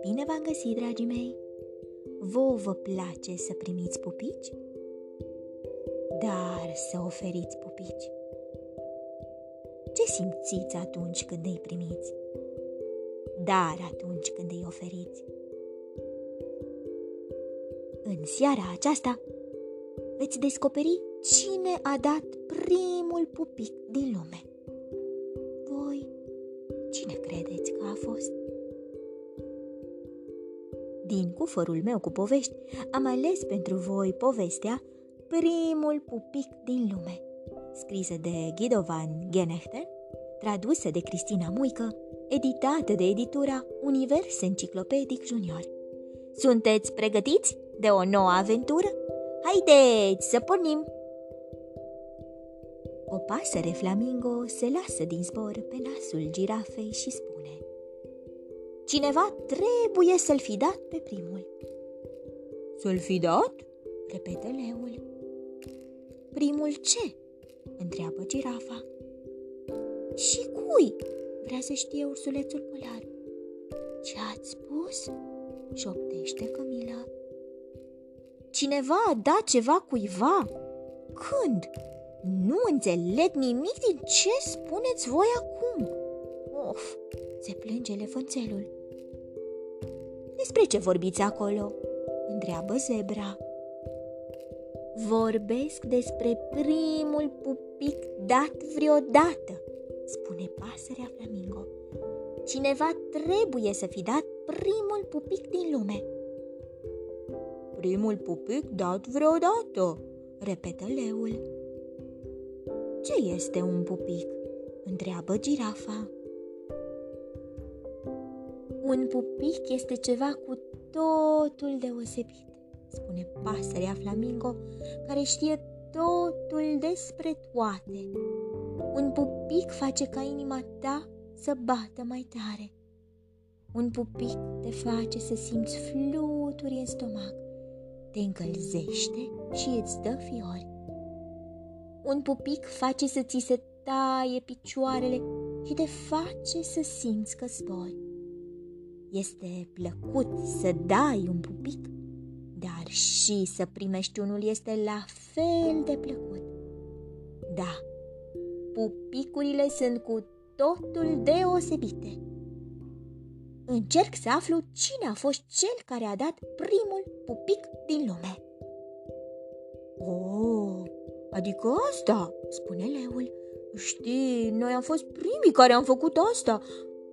Bine v-am găsit, dragii mei! Vă vă place să primiți pupici? Dar să oferiți pupici. Ce simțiți atunci când îi primiți? Dar atunci când îi oferiți? În seara aceasta veți descoperi cine a dat primul pupic din lume. Voi, cine credeți că a fost? Din cufărul meu cu povești am ales pentru voi povestea Primul pupic din lume, scrisă de Guido van Genechten, tradusă de Cristina Muică, editată de editura Univers Enciclopedic Junior. Sunteți pregătiți de o nouă aventură? Haideți să pornim! O pasăre flamingo se lasă din zbor pe nasul girafei și spune Cineva trebuie să-l fi dat pe primul. Să-l fi dat? repetă leul. Primul ce? întreabă girafa. Și cui? vrea să știe ursulețul polar. Ce ați spus? șoptește Camila. Cineva a dat ceva cuiva? Când? Nu înțeleg nimic din ce spuneți voi acum. Of, se plânge elefanțelul. Despre ce vorbiți acolo? întreabă zebra. Vorbesc despre primul pupic dat vreodată, spune pasărea flamingo. Cineva trebuie să fi dat primul pupic din lume. Primul pupic dat vreodată, repetă leul. Ce este un pupic? întreabă girafa. Un pupic este ceva cu totul deosebit, spune pasărea flamingo, care știe totul despre toate. Un pupic face ca inima ta să bată mai tare. Un pupic te face să simți fluturi în stomac, te încălzește și îți dă fiori. Un pupic face să ți se taie picioarele și te face să simți că zbori. Este plăcut să dai un pupic, dar și să primești unul este la fel de plăcut. Da, pupicurile sunt cu totul deosebite. Încerc să aflu cine a fost cel care a dat primul pupic din lume. Oh, adică asta, spune leul. Știi, noi am fost primii care am făcut asta.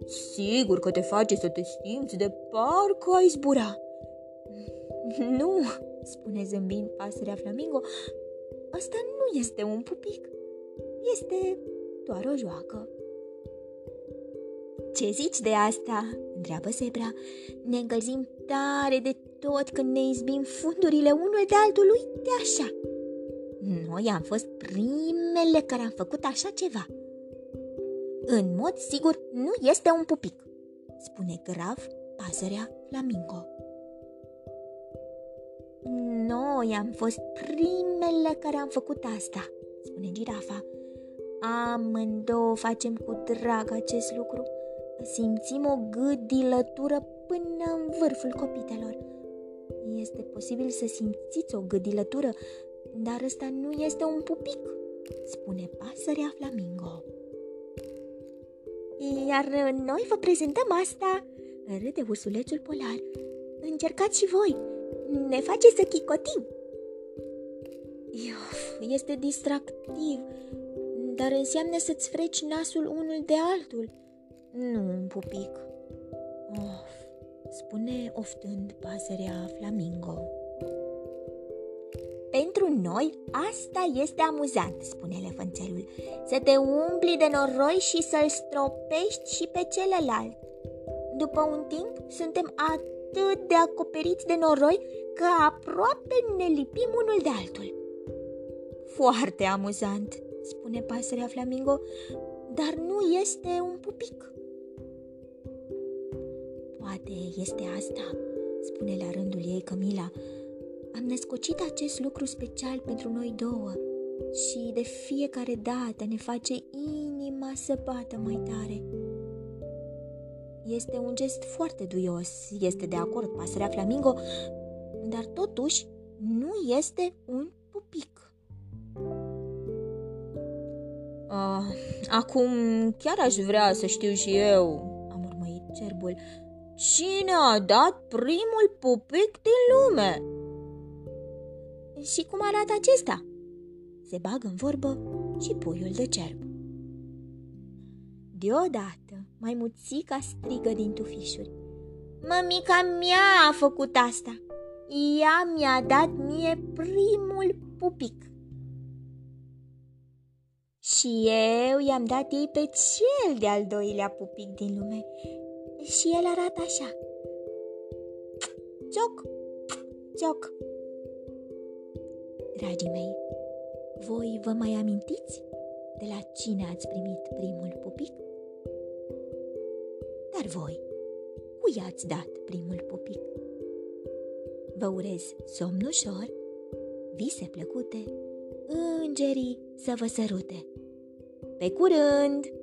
Sigur că te face să te simți de parcă ai zbura. Nu, spune zâmbind pasărea flamingo, asta nu este un pupic. Este doar o joacă. Ce zici de asta?" întreabă zebra. Ne încălzim tare de tot când ne izbim fundurile unul de altul, uite așa. Noi am fost primele care am făcut așa ceva. În mod sigur, nu este un pupic, spune grav pasărea flamingo. Noi am fost primele care am făcut asta, spune girafa. Amândouă facem cu drag acest lucru simțim o gâdilătură până în vârful copitelor. Este posibil să simțiți o gâdilătură, dar ăsta nu este un pupic, spune pasărea flamingo. Iar noi vă prezentăm asta, râde ursulețul polar. Încercați și voi, ne face să chicotim. Iuf, este distractiv, dar înseamnă să-ți freci nasul unul de altul – nu un pupic. Of, spune oftând pasărea flamingo. Pentru noi asta este amuzant, spune elefanțelul, să te umpli de noroi și să-l stropești și pe celălalt. După un timp, suntem atât de acoperiți de noroi că aproape ne lipim unul de altul. Foarte amuzant, spune pasărea flamingo, dar nu este un pupic. Poate este asta, spune la rândul ei Camila. Am născocit acest lucru special pentru noi două și de fiecare dată ne face inima inima să bată mai tare. Este un gest foarte duios, este de acord pasărea flamingo, dar totuși nu este un pupic. Ah, acum chiar aș vrea să știu și eu, a murmuit cerbul, cine a dat primul pupic din lume? Și cum arată acesta? Se bagă în vorbă și puiul de cerb. Deodată, maimuțica strigă din tufișuri. Mămica mea a făcut asta. Ea mi-a dat mie primul pupic. Și eu i-am dat ei pe cel de-al doilea pupic din lume. Și el arată așa. Cioc, cioc. Dragii mei, voi vă mai amintiți de la cine ați primit primul pupic? Dar voi, cui ați dat primul pupic? Vă urez somn ușor, vise plăcute, îngerii să vă sărute. Pe curând!